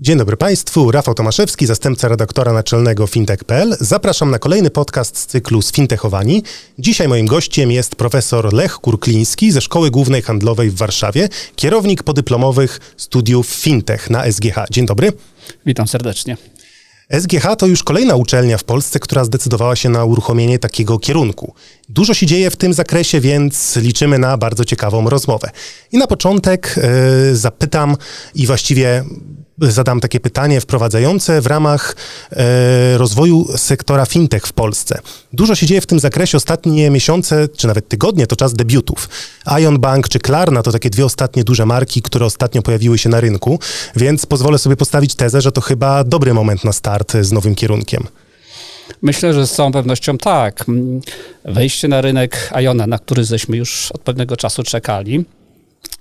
Dzień dobry Państwu, Rafał Tomaszewski, zastępca redaktora naczelnego fintech.pl. Zapraszam na kolejny podcast z cyklu Sfintechowani. Dzisiaj moim gościem jest profesor Lech Kurkliński ze Szkoły Głównej Handlowej w Warszawie, kierownik podyplomowych studiów fintech na SGH. Dzień dobry. Witam serdecznie. SGH to już kolejna uczelnia w Polsce, która zdecydowała się na uruchomienie takiego kierunku. Dużo się dzieje w tym zakresie, więc liczymy na bardzo ciekawą rozmowę. I na początek yy, zapytam i właściwie zadam takie pytanie wprowadzające w ramach e, rozwoju sektora fintech w Polsce. Dużo się dzieje w tym zakresie. Ostatnie miesiące, czy nawet tygodnie, to czas debiutów. Ion Bank czy Klarna to takie dwie ostatnie duże marki, które ostatnio pojawiły się na rynku, więc pozwolę sobie postawić tezę, że to chyba dobry moment na start z nowym kierunkiem. Myślę, że z całą pewnością tak. Wejście na rynek Iona, na który żeśmy już od pewnego czasu czekali,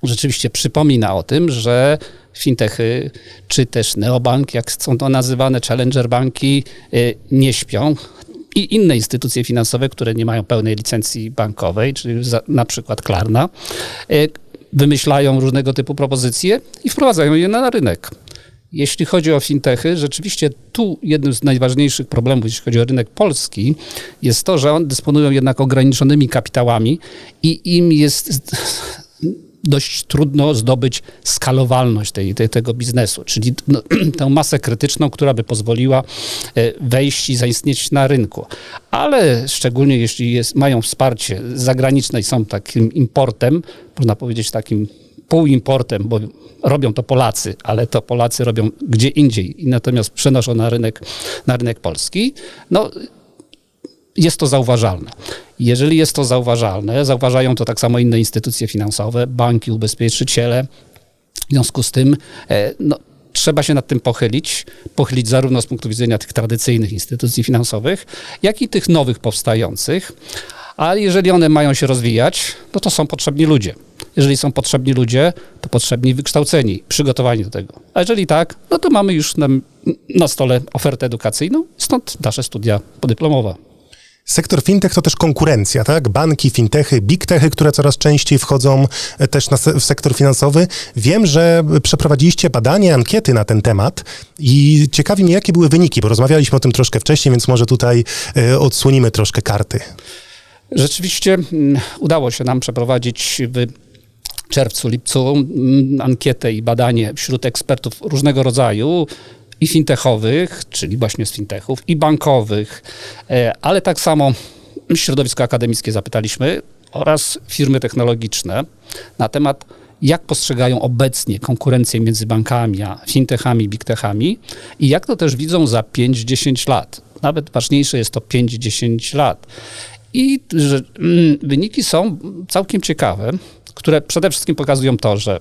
rzeczywiście przypomina o tym, że fintechy, czy też neobank, jak są to nazywane, challenger banki, y, nie śpią. I inne instytucje finansowe, które nie mają pełnej licencji bankowej, czyli na przykład Klarna, y, wymyślają różnego typu propozycje i wprowadzają je na rynek. Jeśli chodzi o fintechy, rzeczywiście tu jednym z najważniejszych problemów, jeśli chodzi o rynek polski, jest to, że one dysponują jednak ograniczonymi kapitałami i im jest dość trudno zdobyć skalowalność tej, tej tego biznesu, czyli no, tę masę krytyczną, która by pozwoliła e, wejść i zaistnieć na rynku. Ale szczególnie jeśli jest, mają wsparcie zagraniczne i są takim importem, można powiedzieć takim półimportem, bo robią to Polacy, ale to Polacy robią gdzie indziej i natomiast przenoszą na rynek, na rynek polski, no jest to zauważalne. Jeżeli jest to zauważalne, zauważają to tak samo inne instytucje finansowe, banki, ubezpieczyciele. W związku z tym e, no, trzeba się nad tym pochylić, pochylić zarówno z punktu widzenia tych tradycyjnych instytucji finansowych, jak i tych nowych powstających. A jeżeli one mają się rozwijać, no to są potrzebni ludzie. Jeżeli są potrzebni ludzie, to potrzebni wykształceni, przygotowani do tego. A jeżeli tak, no to mamy już na, na stole ofertę edukacyjną, stąd nasze studia podyplomowe. Sektor fintech to też konkurencja, tak? Banki, fintechy, big techy, które coraz częściej wchodzą e, też na w sektor finansowy. Wiem, że przeprowadziliście badanie, ankiety na ten temat i ciekawi mnie, jakie były wyniki, bo rozmawialiśmy o tym troszkę wcześniej, więc może tutaj y, odsłonimy troszkę karty. Rzeczywiście mm, udało się nam przeprowadzić w czerwcu, lipcu mm, ankietę i badanie wśród ekspertów różnego rodzaju i fintechowych, czyli właśnie z fintechów, i bankowych, e, ale tak samo środowisko akademickie zapytaliśmy oraz firmy technologiczne na temat, jak postrzegają obecnie konkurencję między bankami a fintechami, big techami i jak to też widzą za 5-10 lat. Nawet ważniejsze jest to 5-10 lat. I że, mm, wyniki są całkiem ciekawe, które przede wszystkim pokazują to, że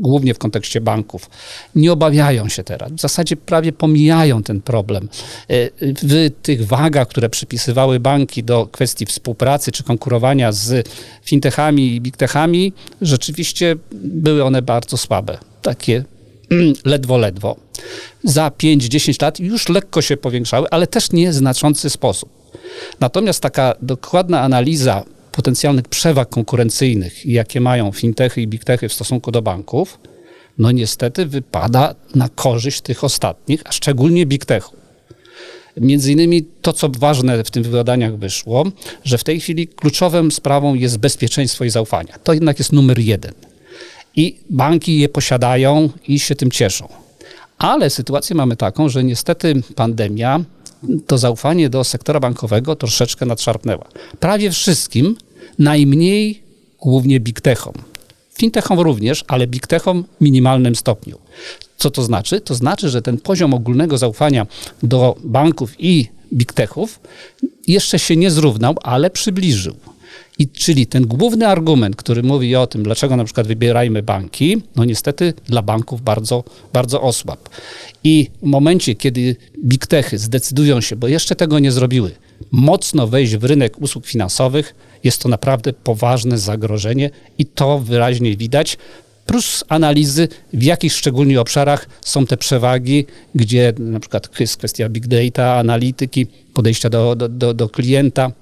głównie w kontekście banków, nie obawiają się teraz. W zasadzie prawie pomijają ten problem. E, w tych wagach, które przypisywały banki do kwestii współpracy czy konkurowania z fintechami i big techami, rzeczywiście były one bardzo słabe. Takie ledwo, ledwo. Za 5-10 lat już lekko się powiększały, ale też nie w znaczący sposób. Natomiast taka dokładna analiza potencjalnych przewag konkurencyjnych, jakie mają fintechy i big techy w stosunku do banków, no niestety wypada na korzyść tych ostatnich, a szczególnie big techów. Między innymi to, co ważne w tym badaniach wyszło, że w tej chwili kluczową sprawą jest bezpieczeństwo i zaufanie. To jednak jest numer jeden. I banki je posiadają i się tym cieszą. Ale sytuację mamy taką, że niestety pandemia to zaufanie do sektora bankowego troszeczkę nadszarpnęła. Prawie wszystkim, najmniej głównie big techom. Fintechom również, ale big techom w minimalnym stopniu. Co to znaczy? To znaczy, że ten poziom ogólnego zaufania do banków i big techów jeszcze się nie zrównał, ale przybliżył. I czyli ten główny argument, który mówi o tym, dlaczego na przykład wybierajmy banki, no niestety dla banków bardzo, bardzo osłab. I w momencie, kiedy big techy zdecydują się, bo jeszcze tego nie zrobiły, mocno wejść w rynek usług finansowych, jest to naprawdę poważne zagrożenie i to wyraźnie widać. Plus analizy, w jakich szczególnie obszarach są te przewagi, gdzie na przykład jest kwestia big data, analityki, podejścia do, do, do, do klienta,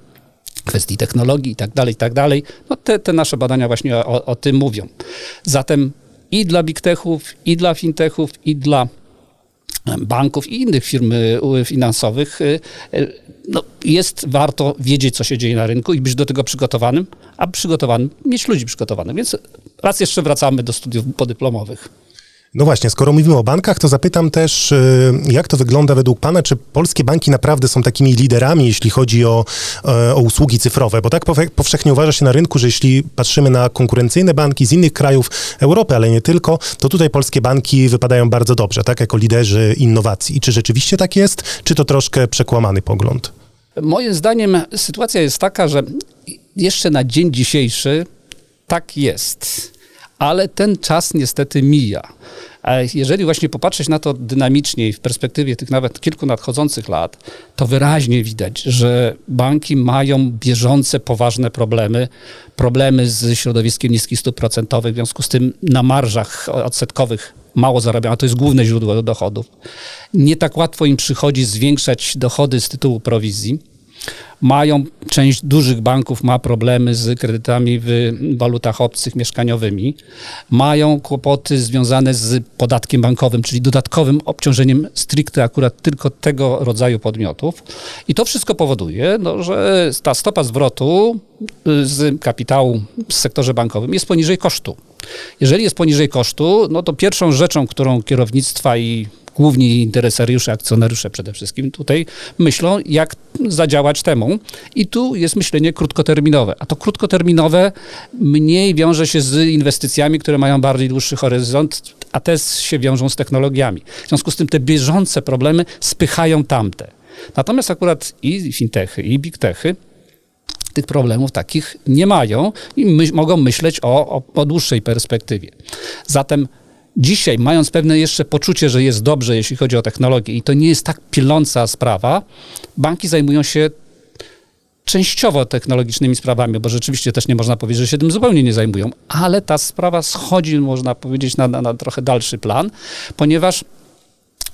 kwestii technologii i tak dalej, i tak dalej. No te, te nasze badania właśnie o, o tym mówią. Zatem i dla big techów, i dla fintechów, i dla banków i innych firm y, finansowych, y, no, jest warto wiedzieć, co się dzieje na rynku i być do tego przygotowanym, a przygotowanym, mieć ludzi przygotowanych. Więc raz jeszcze wracamy do studiów podyplomowych. No właśnie, skoro mówimy o bankach, to zapytam też, y, jak to wygląda według Pana? Czy polskie banki naprawdę są takimi liderami, jeśli chodzi o, e, o usługi cyfrowe? Bo tak powszechnie uważa się na rynku, że jeśli patrzymy na konkurencyjne banki z innych krajów Europy, ale nie tylko, to tutaj polskie banki wypadają bardzo dobrze, tak, jako liderzy innowacji. I czy rzeczywiście tak jest, czy to troszkę przekłamany pogląd? Moim zdaniem sytuacja jest taka, że jeszcze na dzień dzisiejszy tak jest ale ten czas niestety mija. Jeżeli właśnie popatrzeć na to dynamicznie w perspektywie tych nawet kilku nadchodzących lat, to wyraźnie widać, że banki mają bieżące, poważne problemy. Problemy z środowiskiem niskich stóp procentowych, w związku z tym na marżach odsetkowych mało zarabiają, a to jest główne źródło dochodów. Nie tak łatwo im przychodzi zwiększać dochody z tytułu prowizji mają, część dużych banków ma problemy z kredytami w walutach obcych mieszkaniowymi, mają kłopoty związane z podatkiem bankowym, czyli dodatkowym obciążeniem stricte akurat tylko tego rodzaju podmiotów. I to wszystko powoduje, no, że ta stopa zwrotu y, z kapitału w sektorze bankowym jest poniżej kosztu. Jeżeli jest poniżej kosztu, no to pierwszą rzeczą, którą kierownictwa i główni interesariusze, akcjonariusze przede wszystkim tutaj myślą, jak zadziałać temu. I tu jest myślenie krótkoterminowe. A to krótkoterminowe mniej wiąże się z inwestycjami, które mają bardziej dłuższy horyzont, a te się wiążą z technologiami. W związku z tym te bieżące problemy spychają tamte. Natomiast akurat i fintechy, i big techy tych problemów takich nie mają i my, mogą myśleć o, o, o dłuższej perspektywie. Zatem dzisiaj, mając pewne jeszcze poczucie, że jest dobrze, jeśli chodzi o technologię i to nie jest tak piląca sprawa, banki zajmują się częściowo technologicznymi sprawami, bo rzeczywiście też nie można powiedzieć, że się tym zupełnie nie zajmują, ale ta sprawa schodzi, można powiedzieć, na, na, na trochę dalszy plan, ponieważ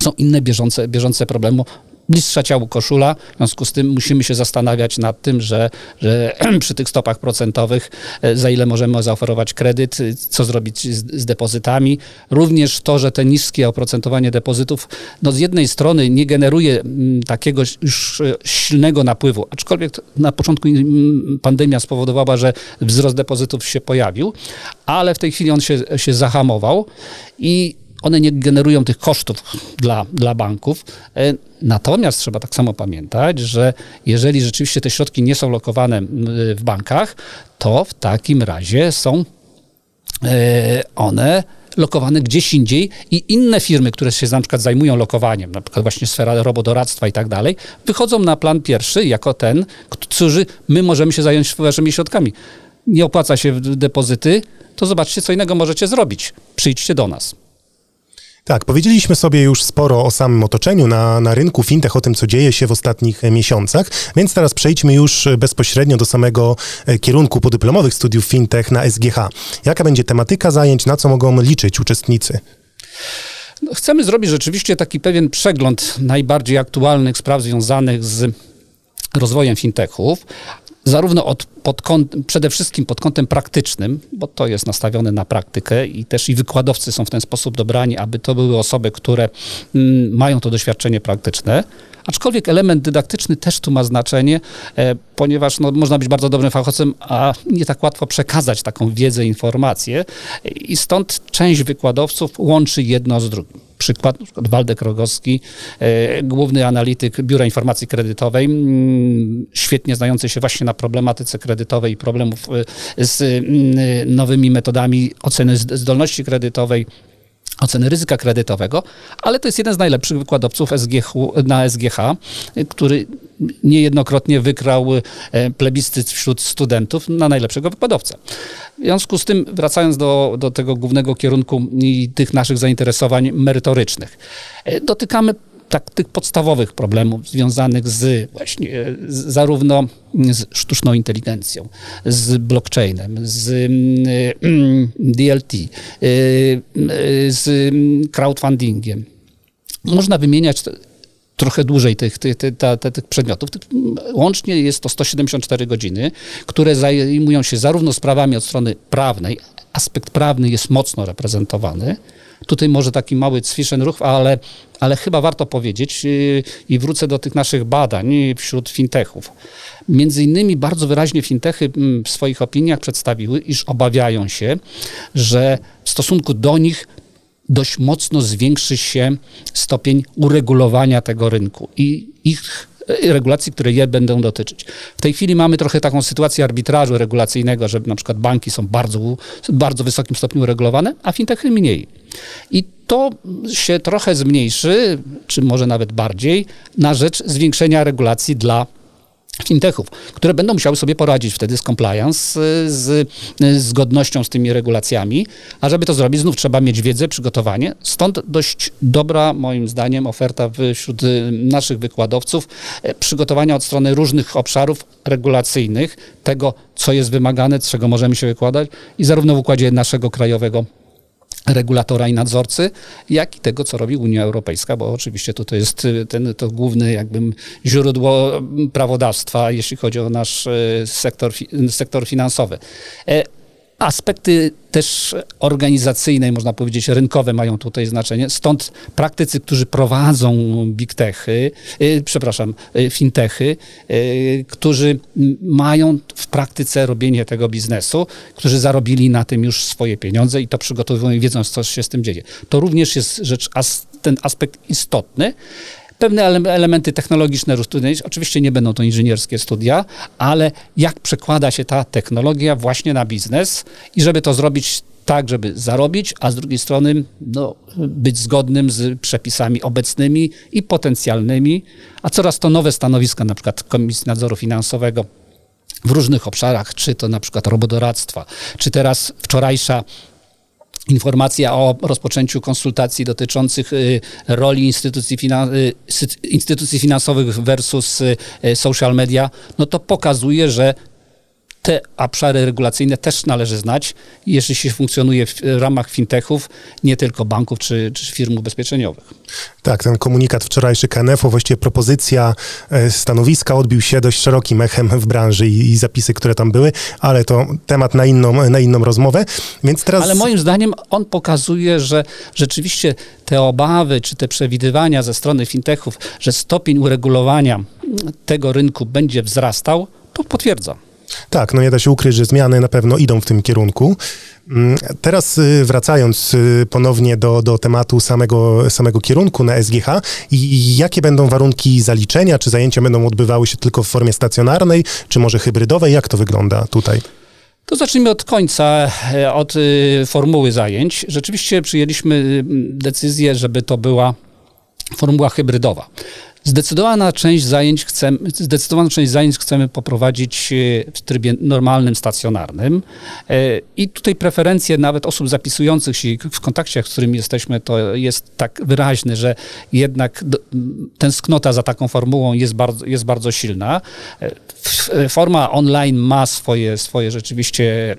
są inne bieżące, bieżące problemy, bliższa ciału koszula. W związku z tym musimy się zastanawiać nad tym, że, że przy tych stopach procentowych, e, za ile możemy zaoferować kredyt, e, co zrobić z, z, depozytami. Również to, że te niskie oprocentowanie depozytów, no z jednej strony nie generuje mm, takiego już e, silnego napływu, aczkolwiek na początku mm, pandemia spowodowała, że wzrost depozytów się pojawił, ale w tej chwili on się, się zahamował i one nie generują tych kosztów dla, dla banków. E, natomiast trzeba tak samo pamiętać, że jeżeli rzeczywiście te środki nie są lokowane w bankach, to w takim razie są e, one lokowane gdzieś indziej i inne firmy, które się na przykład zajmują lokowaniem, na przykład właśnie sfera robodoradztwa i tak dalej, wychodzą na plan pierwszy jako ten, którzy my możemy się zająć waszymi środkami. Nie opłaca się depozyty, to zobaczcie, co innego możecie zrobić. Przyjdźcie do nas. Tak, powiedzieliśmy sobie już sporo o samym otoczeniu na, na rynku fintech, o tym, co dzieje się w ostatnich e, miesiącach, więc teraz przejdźmy już e, bezpośrednio do samego e, kierunku podyplomowych studiów fintech na SGH. Jaka będzie tematyka zajęć, na co mogą liczyć uczestnicy? No, chcemy zrobić rzeczywiście taki pewien przegląd najbardziej aktualnych spraw związanych z rozwojem fintechów, zarówno od, pod kąt, przede wszystkim pod kątem praktycznym, bo to jest nastawione na praktykę i też i wykładowcy są w ten sposób dobrani, aby to były osoby, które mm, mają to doświadczenie praktyczne, Aczkolwiek element dydaktyczny też tu ma znaczenie, e, ponieważ no, można być bardzo dobrym fachowcem, a nie tak łatwo przekazać taką wiedzę, informację i stąd część wykładowców łączy jedno z drugim. Przykład, na przykład Waldek Rogowski, e, główny analityk Biura Informacji Kredytowej, mm, świetnie znający się właśnie na problematyce kredytowej i problemów e, z mm, nowymi metodami oceny zdolności kredytowej, oceny ryzyka kredytowego, ale to jest jeden z najlepszych wykładowców SGH, na SGH, który niejednokrotnie wykrał e, plebiscyt wśród studentów na najlepszego wykładowcę. W związku z tym, wracając do, do tego głównego kierunku i tych naszych zainteresowań merytorycznych, e, dotykamy tak, tych podstawowych problemów związanych z właśnie z, zarówno z sztuczną inteligencją, z blockchainem, z mm, DLT, y, y, z crowdfundingiem. Można wymieniać trochę dłużej tych, tych, tych, tych, przedmiotów. Łącznie jest to 174 godziny, które zajmują się zarówno sprawami od strony prawnej, aspekt prawny jest mocno reprezentowany, Tutaj może taki mały ruch, ale, ale chyba warto powiedzieć yy, i wrócę do tych naszych badań wśród fintechów. Między innymi bardzo wyraźnie fintechy mm, w swoich opiniach przedstawiły, iż obawiają się, że w stosunku do nich dość mocno zwiększy się stopień uregulowania tego rynku i ich regulacji, które je będą dotyczyć. W tej chwili mamy trochę taką sytuację arbitrażu regulacyjnego, że na przykład banki są bardzo, bardzo wysokim stopniu uregulowane, a fintechy mniej. I to się trochę zmniejszy, czy może nawet bardziej, na rzecz zwiększenia regulacji dla fintechów, które będą musiały sobie poradzić wtedy z compliance, z, z zgodnością z tymi regulacjami, a żeby to zrobić, znów trzeba mieć wiedzę, przygotowanie. Stąd dość dobra, moim zdaniem, oferta wśród naszych wykładowców przygotowania od strony różnych obszarów regulacyjnych, tego, co jest wymagane, czego możemy się wykładać i zarówno w układzie naszego krajowego regulatora i nadzorcy, jak i tego, co robi Unia Europejska, bo oczywiście to, to jest y, ten, to główne jakby źródło prawodawstwa, jeśli chodzi o nasz y, sektor, sektor finansowy. Aspekty też organizacyjne, można powiedzieć, rynkowe mają tutaj znaczenie. Stąd praktycy, którzy prowadzą big techy, yy, przepraszam, yy, fintechy, yy, którzy mają w praktyce robienie tego biznesu, którzy zarobili na tym już swoje pieniądze i to przygotowują, wiedząc, co się z tym dzieje. To również jest rzecz, ten aspekt istotny. Pewne elementy technologiczne studiów, oczywiście nie będą to inżynierskie studia, ale jak przekłada się ta technologia właśnie na biznes i żeby to zrobić tak, żeby zarobić, a z drugiej strony no, być zgodnym z przepisami obecnymi i potencjalnymi, a coraz to nowe stanowiska, na przykład Komisji Nadzoru Finansowego w różnych obszarach, czy to na przykład robodoradztwa, czy teraz wczorajsza informacja o rozpoczęciu konsultacji dotyczących y, roli instytucji, finan y, instytucji finansowych versus y, social media, no to pokazuje, że te obszary regulacyjne też należy znać, jeśli się funkcjonuje w ramach fintechów, nie tylko banków czy, czy firm ubezpieczeniowych. Tak, ten komunikat wczorajszy KNF-u, właściwie propozycja e, stanowiska odbił się dość szerokim echem w branży i, i, zapisy, które tam były, ale to temat na inną, na inną rozmowę, więc teraz... Ale moim zdaniem on pokazuje, że rzeczywiście te obawy czy te przewidywania ze strony fintechów, że stopień uregulowania tego rynku będzie wzrastał, to potwierdza. Tak, no nie da się ukryć, że zmiany na pewno idą w tym kierunku. Mm, teraz y, wracając y, ponownie do, do tematu samego, samego kierunku na SGH i jakie będą warunki zaliczenia? Czy zajęcia będą odbywały się tylko w formie stacjonarnej, czy może hybrydowej? Jak to wygląda tutaj? To zacznijmy od końca, e, od y, formuły zajęć. Rzeczywiście przyjęliśmy decyzję, żeby to była formuła hybrydowa. Zdecydowana część zajęć chcemy, zdecydowaną część zajęć chcemy poprowadzić e, w trybie normalnym, stacjonarnym. E, I tutaj preferencje nawet osób zapisujących się w kontakcie, z którymi jesteśmy, to jest tak wyraźne, że jednak tęsknota za taką formułą jest bardzo, jest bardzo silna. E, forma online ma swoje, swoje rzeczywiście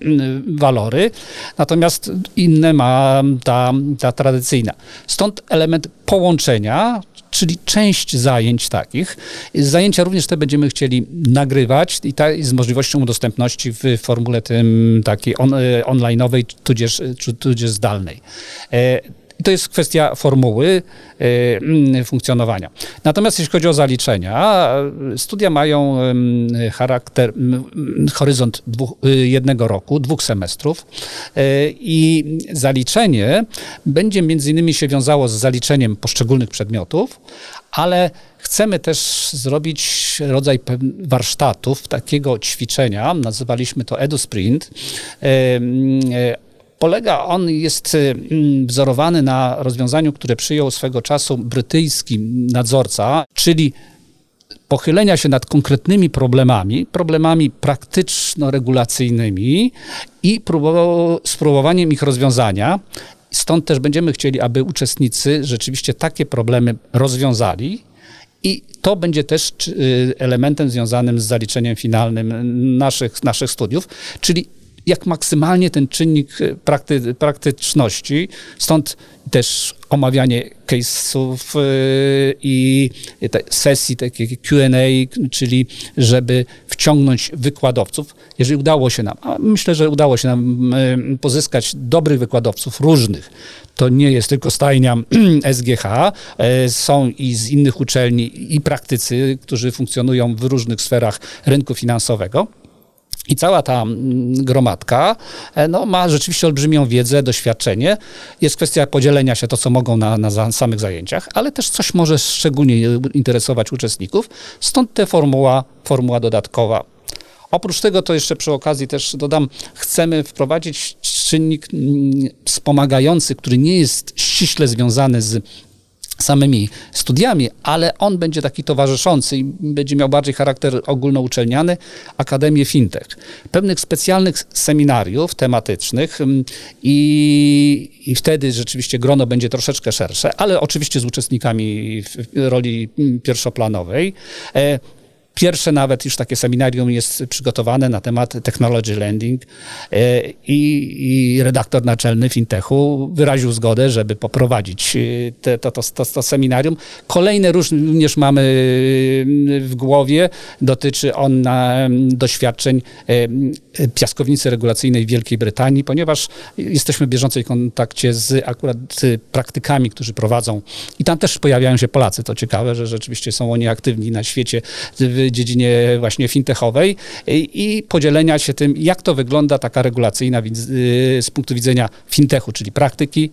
walory, natomiast inne ma ta, ta tradycyjna. Stąd element połączenia, czyli część zajęć takich. Zajęcia również te będziemy chcieli nagrywać i, ta, z możliwością udostępności w formule tym takiej on, e, online'owej, tudzież, tudzież zdalnej. E, i to jest kwestia formuły y, funkcjonowania. Natomiast jeśli chodzi o zaliczenia, studia mają charakter, horyzont dwóch, y, jednego roku, dwóch semestrów y, i zaliczenie będzie między innymi się wiązało z zaliczeniem poszczególnych przedmiotów, ale chcemy też zrobić rodzaj warsztatów, takiego ćwiczenia, nazywaliśmy to EduSprint, Polega on, jest mm, wzorowany na rozwiązaniu, które przyjął swego czasu brytyjski nadzorca, czyli pochylenia się nad konkretnymi problemami, problemami praktyczno-regulacyjnymi i spróbowaniem ich rozwiązania. Stąd też będziemy chcieli, aby uczestnicy rzeczywiście takie problemy rozwiązali i to będzie też y, elementem związanym z zaliczeniem finalnym naszych, naszych studiów, czyli jak maksymalnie ten czynnik y, prakty, praktyczności, stąd też omawianie case'ów y, i sesji takiej Q&A, czyli żeby wciągnąć wykładowców. Jeżeli udało się nam, a myślę, że udało się nam y, pozyskać dobrych wykładowców różnych, to nie jest tylko stajnia SGH, są i z innych uczelni i praktycy, którzy funkcjonują w różnych sferach rynku finansowego. I cała ta mm, gromadka e, no, ma rzeczywiście olbrzymią wiedzę, doświadczenie. Jest kwestia podzielenia się to, co mogą na, na samych zajęciach, ale też coś może szczególnie interesować uczestników. Stąd ta formuła, formuła dodatkowa. Oprócz tego, to jeszcze przy okazji też dodam, chcemy wprowadzić czynnik mm, wspomagający, który nie jest ściśle związany z samymi studiami, ale on będzie taki towarzyszący i będzie miał bardziej charakter ogólnouczelniany, Akademię Fintech. Pewnych specjalnych seminariów tematycznych mm, i, i wtedy rzeczywiście grono będzie troszeczkę szersze, ale oczywiście z uczestnikami roli mm, pierwszoplanowej. Pierwsze nawet już takie seminarium jest przygotowane na temat technology lending e, i, i redaktor naczelny Fintechu wyraził zgodę, żeby poprowadzić e, te, to, to, to, to, seminarium. Kolejne również mamy e, w głowie, dotyczy on doświadczeń piaskownicy regulacyjnej Wielkiej Brytanii, ponieważ jesteśmy w bieżącej kontakcie z akurat praktykami, którzy prowadzą i tam też pojawiają się Polacy. To ciekawe, że rzeczywiście są oni aktywni na świecie dziedzinie właśnie fintechowej i, podzielenia się tym, jak to wygląda taka regulacyjna y, z punktu widzenia fintechu, czyli praktyki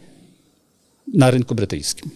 na rynku brytyjskim.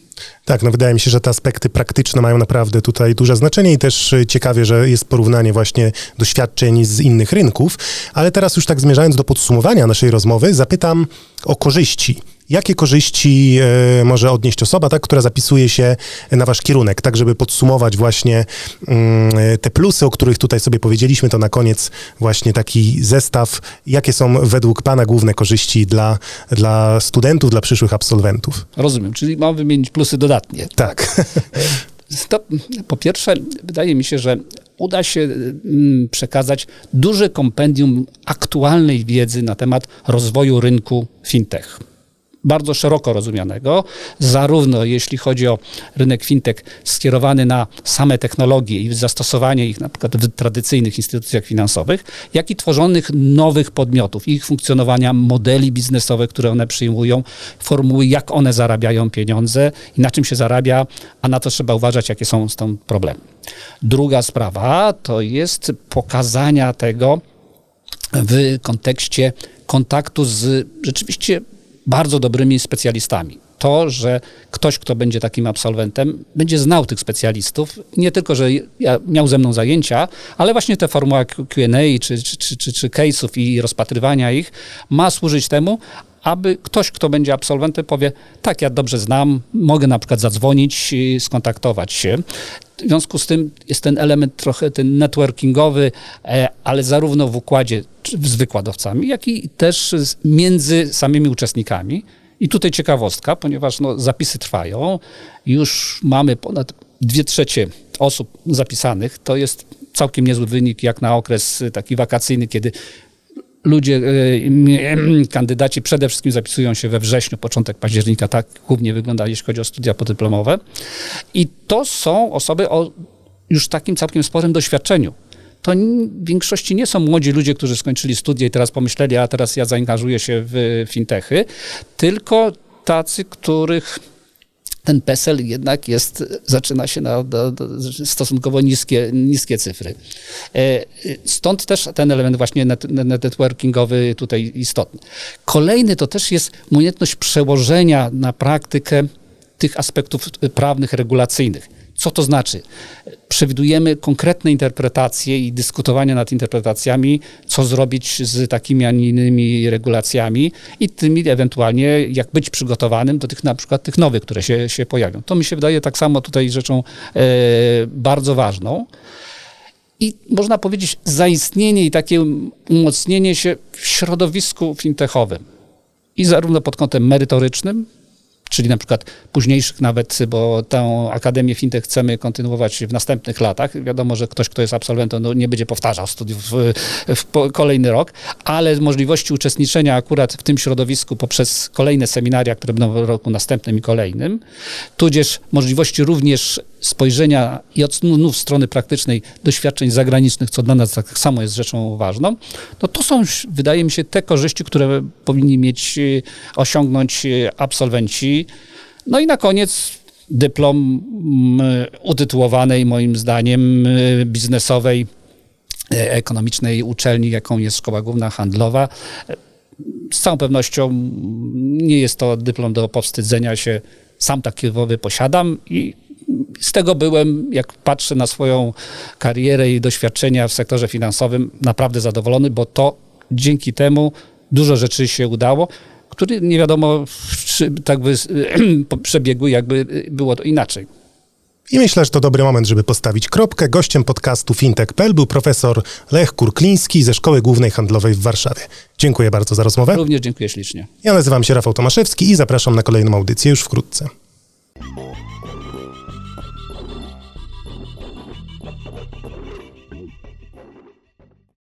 Tak, no wydaje mi się, że te aspekty praktyczne mają naprawdę tutaj duże znaczenie i też y, ciekawie, że jest porównanie właśnie doświadczeń z innych rynków. Ale teraz już tak zmierzając do podsumowania naszej rozmowy, zapytam o korzyści Jakie korzyści e, może odnieść osoba, tak, która zapisuje się na wasz kierunek, tak żeby podsumować właśnie mm, te plusy, o których tutaj sobie powiedzieliśmy, to na koniec właśnie taki zestaw, jakie są według pana główne korzyści dla, dla studentów, dla przyszłych absolwentów. Rozumiem, czyli mam wymienić plusy dodatnie. Tak. To, po pierwsze, wydaje mi się, że uda się mm, przekazać duże kompendium aktualnej wiedzy na temat rozwoju rynku fintech bardzo szeroko rozumianego, zarówno jeśli chodzi o rynek fintech skierowany na same technologie i zastosowanie ich na przykład w tradycyjnych instytucjach finansowych, jak i tworzonych nowych podmiotów, ich funkcjonowania, modeli biznesowe, które one przyjmują, formuły, jak one zarabiają pieniądze i na czym się zarabia, a na to trzeba uważać, jakie są z tym problemy. Druga sprawa to jest pokazania tego w kontekście kontaktu z rzeczywiście bardzo dobrymi specjalistami. To, że ktoś, kto będzie takim absolwentem, będzie znał tych specjalistów, nie tylko, że miał ze mną zajęcia, ale właśnie te formuła Q&A czy, czy, czy, czy case'ów i rozpatrywania ich ma służyć temu, aby ktoś, kto będzie absolwentem, powie, tak, ja dobrze znam, mogę na przykład zadzwonić, skontaktować się. W związku z tym jest ten element trochę ten networkingowy, e, ale zarówno w układzie z wykładowcami, jak i też między samymi uczestnikami. I tutaj ciekawostka, ponieważ no, zapisy trwają, już mamy ponad dwie trzecie osób zapisanych, to jest całkiem niezły wynik jak na okres taki wakacyjny, kiedy ludzie, e, kandydaci przede wszystkim zapisują się we wrześniu, początek października, tak głównie wygląda, jeśli chodzi o studia podyplomowe. I to są osoby o już takim całkiem sporym doświadczeniu. To w większości nie są młodzi ludzie, którzy skończyli studia i teraz pomyśleli, a teraz ja zaangażuję się w fintechy, tylko tacy, których ten PESEL jednak jest, zaczyna się na, stosunkowo niskie, niskie cyfry. E, stąd też ten element właśnie networkingowy tutaj istotny. Kolejny to też jest umiejętność przełożenia na praktykę tych aspektów prawnych, regulacyjnych Co to znaczy? Przewidujemy konkretne interpretacje i dyskutowanie nad interpretacjami, co zrobić z takimi, a nie innymi regulacjami i tymi ewentualnie, jak być przygotowanym do tych na przykład tych nowych, które się, się pojawią. To mi się wydaje tak samo tutaj rzeczą e, bardzo ważną. I można powiedzieć zaistnienie i takie umocnienie się w środowisku fintechowym. I zarówno pod kątem merytorycznym, czyli na przykład późniejszych nawet, bo tę Akademię Fintech chcemy kontynuować w następnych latach. Wiadomo, że ktoś, kto jest absolwentem, no nie będzie powtarzał studiów w, w kolejny rok, ale możliwości uczestniczenia akurat w tym środowisku poprzez kolejne seminaria, które będą w roku następnym i kolejnym, tudzież możliwości również spojrzenia i od znów strony praktycznej doświadczeń zagranicznych, co dla nas tak samo jest rzeczą ważną, no to są, wydaje mi się, te korzyści, które powinni mieć, osiągnąć absolwenci no i na koniec dyplom mm, utytułowanej moim zdaniem y, biznesowej, e, ekonomicznej uczelni, jaką jest Szkoła Główna Handlowa. Z całą pewnością nie jest to dyplom do powstydzenia się. Sam taki posiadam i z tego byłem, jak patrzę na swoją karierę i doświadczenia w sektorze finansowym, naprawdę zadowolony, bo to dzięki temu dużo rzeczy się udało który nie wiadomo, czy tak by przebiegły, jakby było to inaczej. I myślę, że to dobry moment, żeby postawić kropkę. Gościem podcastu fintech.pl był profesor Lech Kurkliński ze Szkoły Głównej Handlowej w Warszawie. Dziękuję bardzo za rozmowę. Również dziękuję ślicznie. Ja nazywam się Rafał Tomaszewski i zapraszam na kolejną audycję już wkrótce.